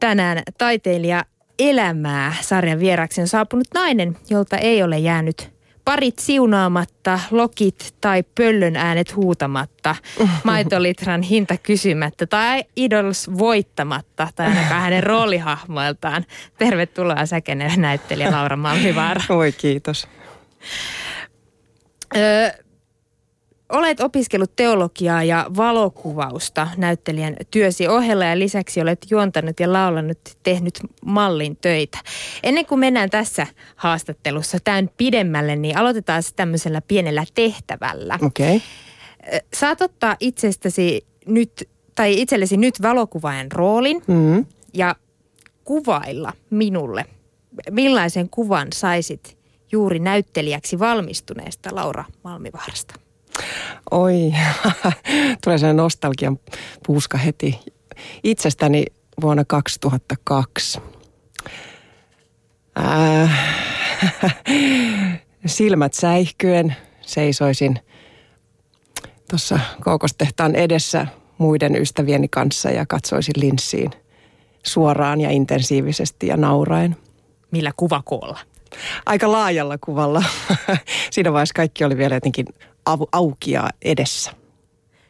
Tänään taiteilija elämää sarjan vieraksi on saapunut nainen, jolta ei ole jäänyt parit siunaamatta, lokit tai pöllön äänet huutamatta, maitolitran hinta kysymättä tai idols voittamatta tai ainakaan hänen roolihahmoiltaan. Tervetuloa säkeneen näyttelijä Laura Malmivaara. Oi kiitos. Öö, Olet opiskellut teologiaa ja valokuvausta näyttelijän työsi ohella ja lisäksi olet juontanut ja laulanut, tehnyt mallin töitä. Ennen kuin mennään tässä haastattelussa tämän pidemmälle, niin aloitetaan tämmöisellä pienellä tehtävällä. Okei. Okay. Saat ottaa itsestäsi nyt, tai itsellesi nyt valokuvaajan roolin mm-hmm. ja kuvailla minulle, millaisen kuvan saisit juuri näyttelijäksi valmistuneesta Laura Malmivaarasta. Oi, tulee sellainen nostalgian puuska heti itsestäni vuonna 2002. Äh, silmät säihkyen seisoisin tuossa koukostehtaan edessä muiden ystävieni kanssa ja katsoisin linssiin suoraan ja intensiivisesti ja nauraen. Millä kuvakoolla? Aika laajalla kuvalla. Siinä vaiheessa kaikki oli vielä jotenkin au, aukia edessä.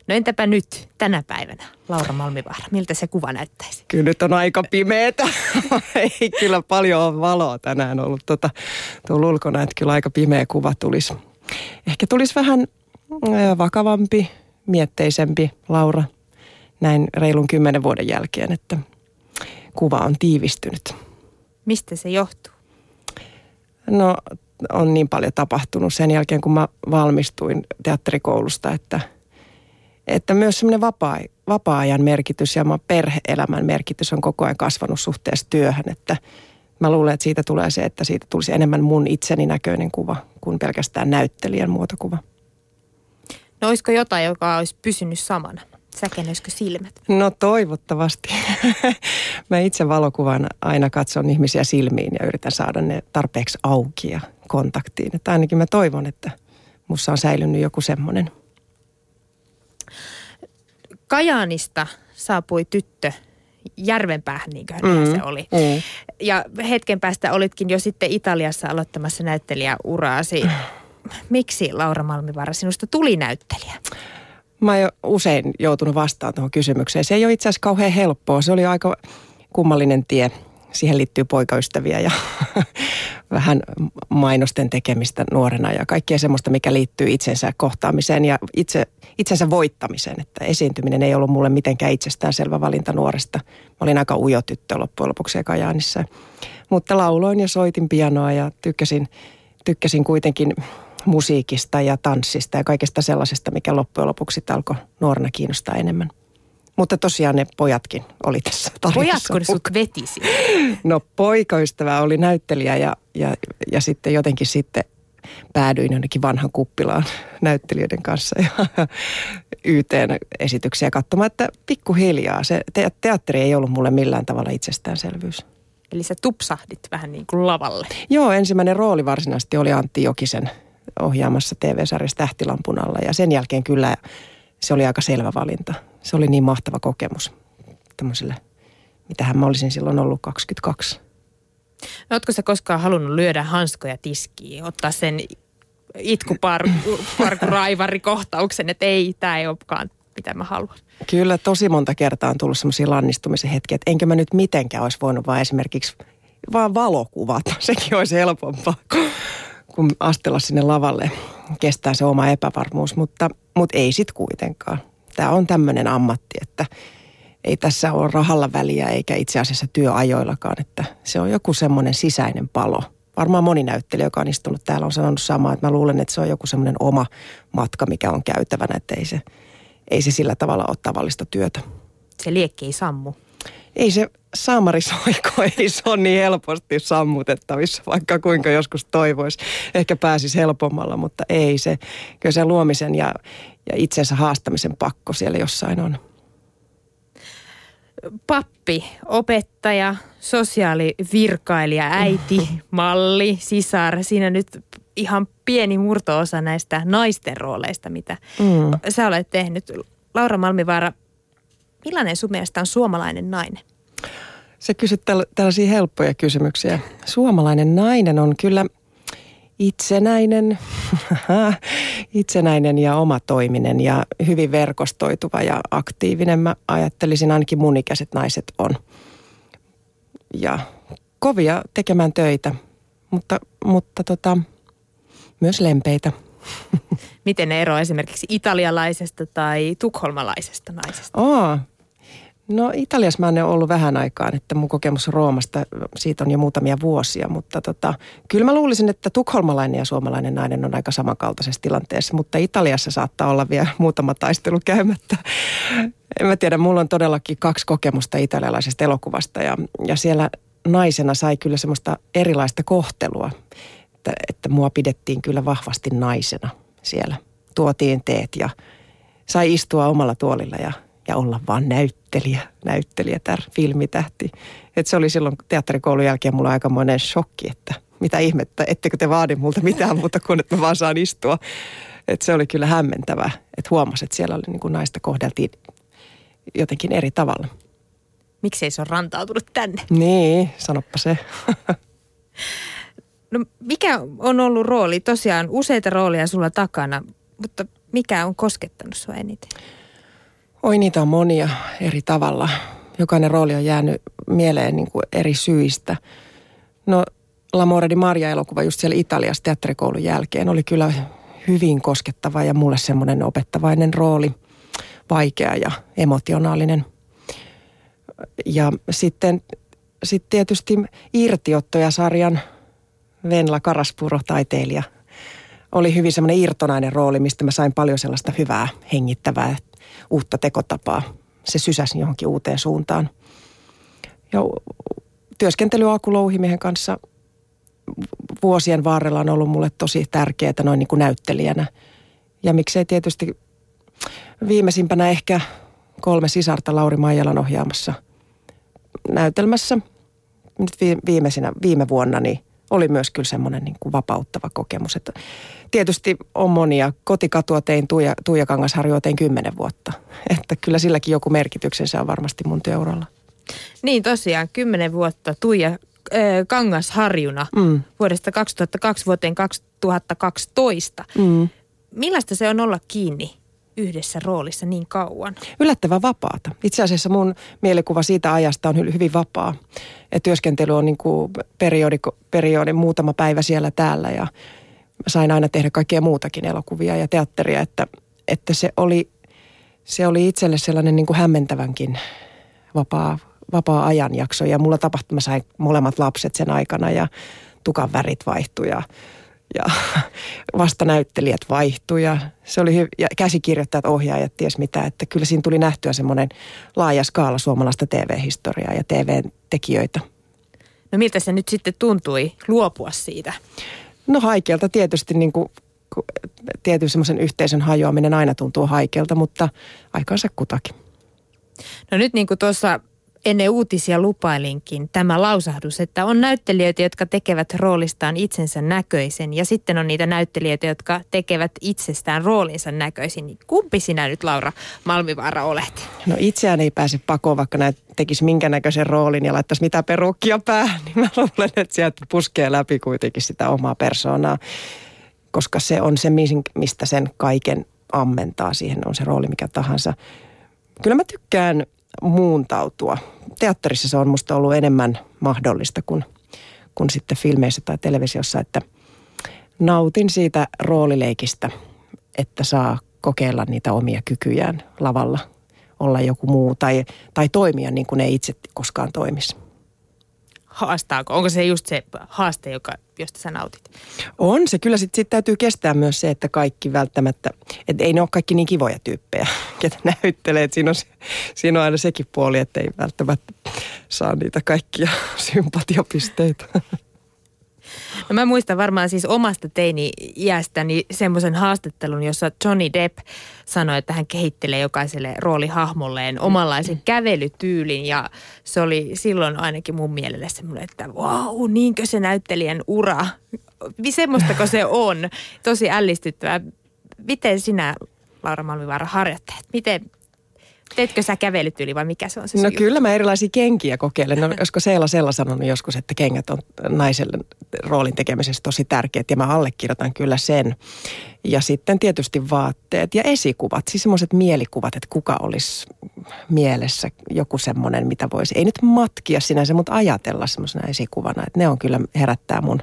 No entäpä nyt, tänä päivänä, Laura Malmivaara, miltä se kuva näyttäisi? Kyllä nyt on aika pimeätä. Ei kyllä paljon ole valoa tänään ollut tuota, tuolla ulkona, että kyllä aika pimeä kuva tulisi. Ehkä tulisi vähän vakavampi, mietteisempi Laura näin reilun kymmenen vuoden jälkeen, että kuva on tiivistynyt. Mistä se johtuu? No on niin paljon tapahtunut sen jälkeen, kun mä valmistuin teatterikoulusta, että, että myös semmoinen vapaa, vapaa-ajan merkitys ja perheelämän merkitys on koko ajan kasvanut suhteessa työhön, että mä luulen, että siitä tulee se, että siitä tulisi enemmän mun itseni näköinen kuva kuin pelkästään näyttelijän muotokuva. No olisiko jotain, joka olisi pysynyt samana? Säkenöisikö silmät? No toivottavasti. mä itse valokuvan aina katson ihmisiä silmiin ja yritän saada ne tarpeeksi auki ja kontaktiin. Että ainakin mä toivon, että mussa on säilynyt joku semmoinen. Kajaanista saapui tyttö Järvenpäähän, niin mm, se oli. Mm. Ja hetken päästä olitkin jo sitten Italiassa aloittamassa näyttelijäuraasi. Miksi Laura Malmivaara sinusta tuli näyttelijä? Mä oon usein joutunut vastaan tuohon kysymykseen. Se ei ole itse asiassa kauhean helppoa. Se oli aika kummallinen tie. Siihen liittyy poikaystäviä ja vähän mainosten tekemistä nuorena ja kaikkea semmoista, mikä liittyy itsensä kohtaamiseen ja itse, itsensä voittamiseen. Että esiintyminen ei ollut mulle mitenkään itsestäänselvä valinta nuoresta. Mä olin aika ujo tyttö loppujen lopuksi Kajaanissa. Mutta lauloin ja soitin pianoa ja tykkäsin, tykkäsin kuitenkin musiikista ja tanssista ja kaikesta sellaisesta, mikä loppujen lopuksi alkoi nuorena kiinnostaa enemmän. Mutta tosiaan ne pojatkin oli tässä tarinassa. Pojatko sut vetisi? No poikaystävä oli näyttelijä ja, ja, ja sitten jotenkin sitten päädyin jonnekin vanhan kuppilaan näyttelijöiden kanssa ja yhteen esityksiä katsomaan, että pikkuhiljaa se te- teatteri ei ollut mulle millään tavalla itsestäänselvyys. Eli sä tupsahdit vähän niin kuin lavalle. Joo, ensimmäinen rooli varsinaisesti oli Antti Jokisen ohjaamassa TV-sarjassa Tähtilampun alla ja sen jälkeen kyllä se oli aika selvä valinta. Se oli niin mahtava kokemus tämmöiselle, mitähän mä olisin silloin ollut 22. No, ootko sä koskaan halunnut lyödä hanskoja tiskiin, ottaa sen itkuparkuraivarikohtauksen, että ei, tämä ei olekaan mitä mä haluan. Kyllä tosi monta kertaa on tullut semmoisia lannistumisen hetkiä, että enkö mä nyt mitenkään olisi voinut vaan esimerkiksi vaan valokuvata. Sekin olisi helpompaa kuin astella sinne lavalle. Kestää se oma epävarmuus, mutta, mutta ei sit kuitenkaan. Tämä on tämmöinen ammatti, että ei tässä ole rahalla väliä eikä itse asiassa työajoillakaan, että se on joku semmoinen sisäinen palo. Varmaan moni näyttelijä, joka on istunut täällä, on sanonut samaa, että mä luulen, että se on joku semmoinen oma matka, mikä on käytävänä, että ei se, ei se sillä tavalla ole tavallista työtä. Se liekki ei sammu ei se saamarisoiko, ei se ole niin helposti sammutettavissa, vaikka kuinka joskus toivoisi. Ehkä pääsisi helpommalla, mutta ei se. Kyllä se luomisen ja, ja itsensä haastamisen pakko siellä jossain on. Pappi, opettaja, sosiaalivirkailija, äiti, malli, sisar. Siinä nyt ihan pieni murtoosa näistä naisten rooleista, mitä mm. sä olet tehnyt. Laura Malmivaara, Millainen sun mielestä on suomalainen nainen? Se kysyt täl- tällaisia helppoja kysymyksiä. Suomalainen nainen on kyllä itsenäinen, itsenäinen ja omatoiminen ja hyvin verkostoituva ja aktiivinen. Mä ajattelisin ainakin mun ikäiset naiset on. Ja kovia tekemään töitä, mutta, mutta tota, myös lempeitä. Miten ne eroavat esimerkiksi italialaisesta tai tukholmalaisesta naisesta? Oo, No Italiassa mä en ole ollut vähän aikaan, että mun kokemus Roomasta, siitä on jo muutamia vuosia, mutta tota, kyllä mä luulisin, että tukholmalainen ja suomalainen nainen on aika samankaltaisessa tilanteessa, mutta Italiassa saattaa olla vielä muutama taistelu käymättä. En mä tiedä, mulla on todellakin kaksi kokemusta italialaisesta elokuvasta ja, ja siellä naisena sai kyllä semmoista erilaista kohtelua, että, että mua pidettiin kyllä vahvasti naisena siellä. Tuotiin teet ja sai istua omalla tuolilla ja ja olla vaan näyttelijä, näyttelijä, tär, filmitähti. Et se oli silloin teatterikoulun jälkeen mulla aikamoinen shokki, että mitä ihmettä, ettekö te vaadi multa mitään muuta kuin, että mä vaan saan istua. Et se oli kyllä hämmentävää, että huomasi, että siellä oli niin kuin naista kohdeltiin jotenkin eri tavalla. Miksei se ole rantautunut tänne? Niin, sanoppa se. no mikä on ollut rooli? Tosiaan useita roolia sulla takana, mutta mikä on koskettanut sua eniten? Oi niitä on monia eri tavalla. Jokainen rooli on jäänyt mieleen niin kuin eri syistä. No L'Amore di Maria-elokuva just siellä Italiassa teatterikoulun jälkeen oli kyllä hyvin koskettava ja mulle semmoinen opettavainen rooli. Vaikea ja emotionaalinen. Ja sitten, sitten tietysti irtiottoja sarjan Venla Karaspuro, taiteilija, oli hyvin semmoinen irtonainen rooli, mistä mä sain paljon sellaista hyvää hengittävää uutta tekotapaa. Se sysäsi johonkin uuteen suuntaan. Ja työskentely Aku Louhimiehen kanssa vuosien varrella on ollut mulle tosi tärkeää noin niin kuin näyttelijänä. Ja miksei tietysti viimeisimpänä ehkä kolme sisarta Lauri Maijalan ohjaamassa näytelmässä. Nyt viimeisinä, viime vuonna niin oli myös kyllä semmoinen niin kuin vapauttava kokemus. Että tietysti on monia. Kotikatua tein, Tuija, Tuija Kangasharjoa tein kymmenen vuotta. Että kyllä silläkin joku merkityksensä on varmasti mun työuralla. Niin tosiaan, kymmenen vuotta Tuija äh, Kangasharjuna mm. vuodesta 2002 vuoteen 2012. Mm. Millaista se on olla kiinni yhdessä roolissa niin kauan? Yllättävän vapaata. Itse asiassa mun mielikuva siitä ajasta on hyvin vapaa. Et työskentely on niin kuin periodi, muutama päivä siellä täällä ja sain aina tehdä kaikkea muutakin elokuvia ja teatteria, että, että se, oli, se oli itselle sellainen niin kuin hämmentävänkin vapaa, vapaa ajanjakso ja mulla tapahtuma sai molemmat lapset sen aikana ja tukan värit vaihtui ja ja vastanäyttelijät vaihtui ja se oli hy- ja käsikirjoittajat, ohjaajat, ties mitä, että kyllä siinä tuli nähtyä semmoinen laaja skaala suomalaista TV-historiaa ja TV-tekijöitä. No miltä se nyt sitten tuntui luopua siitä? No haikealta tietysti niin kuin, tietyn semmoisen yhteisön hajoaminen aina tuntuu haikealta, mutta aikansa kutakin. No nyt niin kuin tuossa ennen uutisia lupailinkin tämä lausahdus, että on näyttelijöitä, jotka tekevät roolistaan itsensä näköisen ja sitten on niitä näyttelijöitä, jotka tekevät itsestään roolinsa näköisin. Kumpi sinä nyt Laura Malmivaara olet? No itseään ei pääse pakoon, vaikka näet tekisi minkä näköisen roolin ja laittaisi mitä perukkia päähän, niin mä luulen, että sieltä puskee läpi kuitenkin sitä omaa persoonaa, koska se on se, mistä sen kaiken ammentaa. Siihen on se rooli mikä tahansa. Kyllä mä tykkään muuntautua. Teatterissa se on musta ollut enemmän mahdollista kuin, kuin sitten filmeissä tai televisiossa, että nautin siitä roolileikistä, että saa kokeilla niitä omia kykyjään lavalla, olla joku muu tai, tai toimia niin kuin ei itse koskaan toimisi haastaako? Onko se just se haaste, joka, josta sä nautit? On se. Kyllä sitten sit täytyy kestää myös se, että kaikki välttämättä, että ei ne ole kaikki niin kivoja tyyppejä, ketä näyttelee. Että siinä, on, siinä on aina sekin puoli, että ei välttämättä saa niitä kaikkia sympatiapisteitä. No mä muistan varmaan siis omasta teini-iästäni semmoisen haastattelun, jossa Johnny Depp sanoi, että hän kehittelee jokaiselle roolihahmolleen omanlaisen kävelytyylin ja se oli silloin ainakin mun mielelle semmoinen, että wow, niinkö se näyttelijän ura, semmoistako se on, tosi ällistyttävää. Miten sinä, Laura Malmivaara, harjoittelet? Miten Teetkö sä kävelyt yli vai mikä se on se No sun kyllä mä erilaisia kenkiä kokeilen. No, olisiko Seela Sella sanonut joskus, että kengät on naiselle roolin tekemisessä tosi tärkeät ja mä allekirjoitan kyllä sen. Ja sitten tietysti vaatteet ja esikuvat, siis semmoiset mielikuvat, että kuka olisi mielessä joku semmoinen, mitä voisi, ei nyt matkia sinänsä, mutta ajatella semmoisena esikuvana. Että ne on kyllä herättää mun,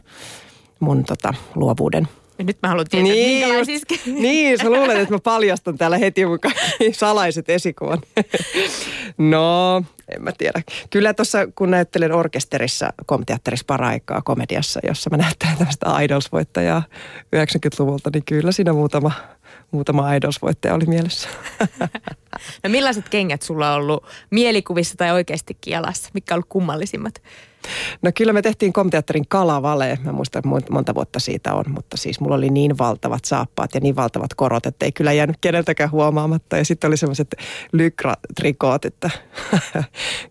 mun tota, luovuuden. Ja Nyt mä haluan tietää, niin, minkälaisia... just, niin, sä luulet, että mä paljastan täällä heti mun kaikki salaiset esikuvan. No, en mä tiedä. Kyllä tuossa, kun näyttelen orkesterissa, komteatterissa paraikaa komediassa, jossa mä näyttelen tämmöistä Idols-voittajaa 90-luvulta, niin kyllä siinä muutama, muutama Idols-voittaja oli mielessä. No millaiset kengät sulla on ollut mielikuvissa tai oikeastikin jalassa? Mitkä on ollut kummallisimmat? No kyllä me tehtiin komteatterin kalavale. Mä muistan, että monta vuotta siitä on, mutta siis mulla oli niin valtavat saappaat ja niin valtavat korot, että ei kyllä jäänyt keneltäkään huomaamatta. Ja sitten oli semmoiset lykratrikoot, että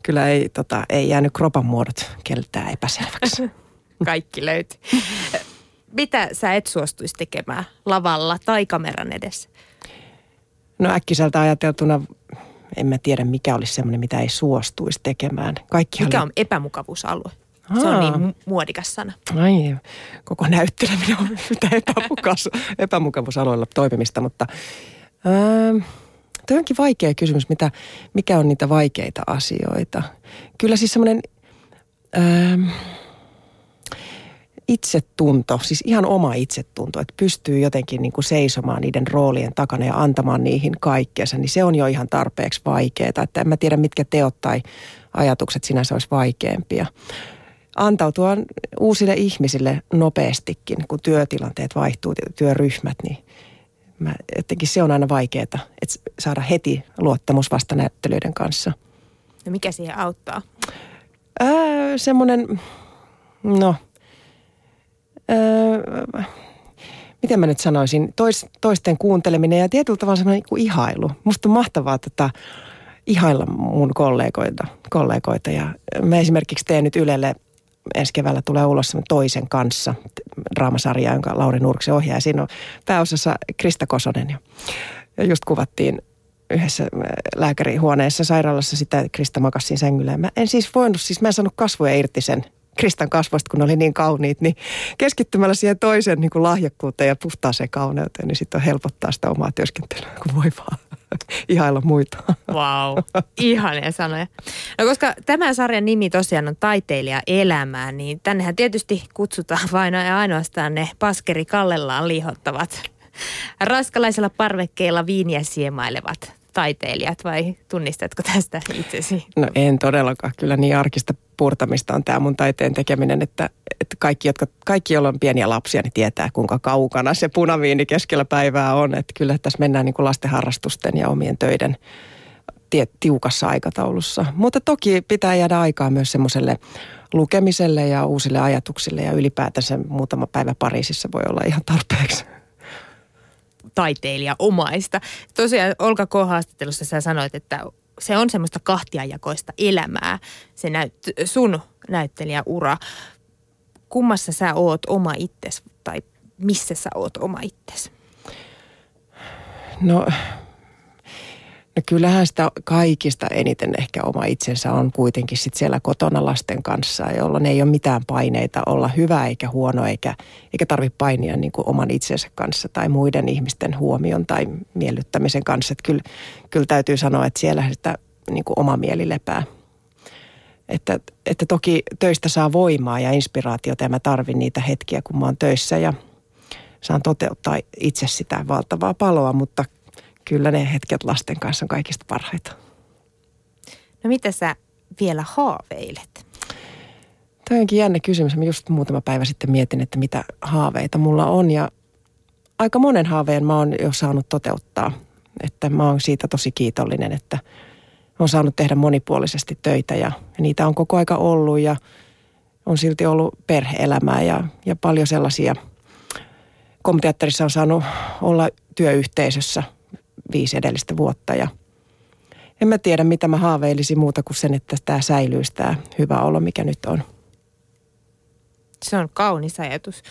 kyllä ei, tota, ei jäänyt kropan muodot keltään epäselväksi. Kaikki löytyy. Mitä sä et suostuisi tekemään lavalla tai kameran edessä? No äkkiseltä ajateltuna en mä tiedä, mikä olisi semmoinen, mitä ei suostuisi tekemään. Kaikki Mikä oli... on epämukavuusalue? Se on Aa. niin mu- muodikas sana. Ai, koko näytteleminen on yhtä epämukas, epämukavuusaloilla toimimista, mutta ähm, toi onkin vaikea kysymys, mitä, mikä on niitä vaikeita asioita. Kyllä siis semmoinen ähm, itsetunto, siis ihan oma itsetunto, että pystyy jotenkin niin kuin seisomaan niiden roolien takana ja antamaan niihin kaikkeensa, niin se on jo ihan tarpeeksi vaikeaa. Että en mä tiedä, mitkä teot tai ajatukset sinänsä olisi vaikeampia antautua uusille ihmisille nopeastikin, kun työtilanteet vaihtuu, työryhmät, niin mä, jotenkin se on aina vaikeaa, että saada heti luottamus vasta näyttelyiden kanssa. No mikä siihen auttaa? Ää, semmoinen, no, ää, miten mä nyt sanoisin, tois, toisten kuunteleminen ja tietyllä tavalla semmoinen niin ihailu. Musta on mahtavaa tota, ihailla mun kollegoita, kollegoita ja mä esimerkiksi teen nyt Ylelle ensi keväällä tulee ulos toisen kanssa draamasarja, jonka Lauri Nurkse ohjaa. Ja siinä on pääosassa Krista Kosonen. Ja, just kuvattiin yhdessä äh, lääkärihuoneessa sairaalassa sitä, että Krista makasi sängyllä. Mä en siis voinut, siis mä en saanut kasvoja irti sen Kristan kasvoista, kun ne oli niin kauniit, niin keskittymällä siihen toisen niin kuin lahjakkuuteen ja puhtaaseen kauneuteen, niin sitten on helpottaa sitä omaa työskentelyä, kun voi vaan ihailla muita. Wow, ihania sanoja. No koska tämän sarjan nimi tosiaan on Taiteilija elämää, niin tännehän tietysti kutsutaan vain ja ainoastaan ne paskeri kallellaan lihottavat, raskalaisella parvekkeella viiniä siemailevat taiteilijat vai tunnistatko tästä itsesi? No en todellakaan. Kyllä niin arkista purtamista on tämä mun taiteen tekeminen, että, että kaikki, jotka, kaikki, joilla on pieniä lapsia, niin tietää kuinka kaukana se punaviini keskellä päivää on. Että kyllä tässä mennään niin kuin lastenharrastusten ja omien töiden tiukassa aikataulussa. Mutta toki pitää jäädä aikaa myös semmoiselle lukemiselle ja uusille ajatuksille ja ylipäätänsä muutama päivä Pariisissa voi olla ihan tarpeeksi taiteilija omaista. Tosiaan Olka K-haastattelussa sä sanoit, että se on semmoista kahtiajakoista elämää, se näyt, sun näyttelijäura. Kummassa sä oot oma itses tai missä sä oot oma itses? No, no kyllähän sitä kaikista eniten ehkä oma itsensä on kuitenkin sit siellä kotona lasten kanssa, jolloin ei ole mitään paineita olla hyvä eikä huono eikä, eikä tarvitse painia niin kuin oman itsensä kanssa tai muiden ihmisten huomion tai miellyttämisen kanssa. Että kyllä, kyllä täytyy sanoa, että siellä sitä niin kuin oma mieli lepää. Että, että toki töistä saa voimaa ja inspiraatiota ja mä tarvin niitä hetkiä, kun mä oon töissä ja saan toteuttaa itse sitä valtavaa paloa, mutta kyllä ne hetket lasten kanssa on kaikista parhaita. No mitä sä vielä haaveilet? Tämä onkin jännä kysymys. Mä just muutama päivä sitten mietin, että mitä haaveita mulla on ja aika monen haaveen mä oon jo saanut toteuttaa. Että mä oon siitä tosi kiitollinen, että on saanut tehdä monipuolisesti töitä ja, ja niitä on koko aika ollut ja on silti ollut perheelämää ja, ja paljon sellaisia. Komiteatterissa on saanut olla työyhteisössä viisi edellistä vuotta ja en mä tiedä, mitä mä haaveilisin muuta kuin sen, että tämä säilyisi tämä hyvä olo, mikä nyt on. Se on kaunis ajatus.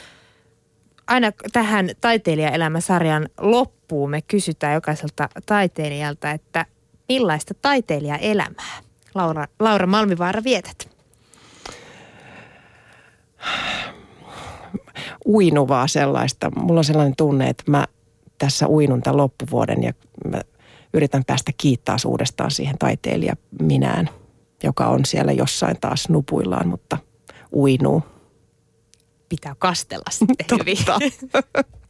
Aina tähän taiteilijaelämäsarjan loppuun me kysytään jokaiselta taiteilijalta, että Millaista taiteilijaelämää, Laura, Laura Malmivaara, vietät? Uinuvaa sellaista. Mulla on sellainen tunne, että mä tässä uinun tämän loppuvuoden ja mä yritän päästä kiittää uudestaan siihen taiteilija minään, joka on siellä jossain taas nupuillaan, mutta uinuu. Pitää kastella sitten hyvin.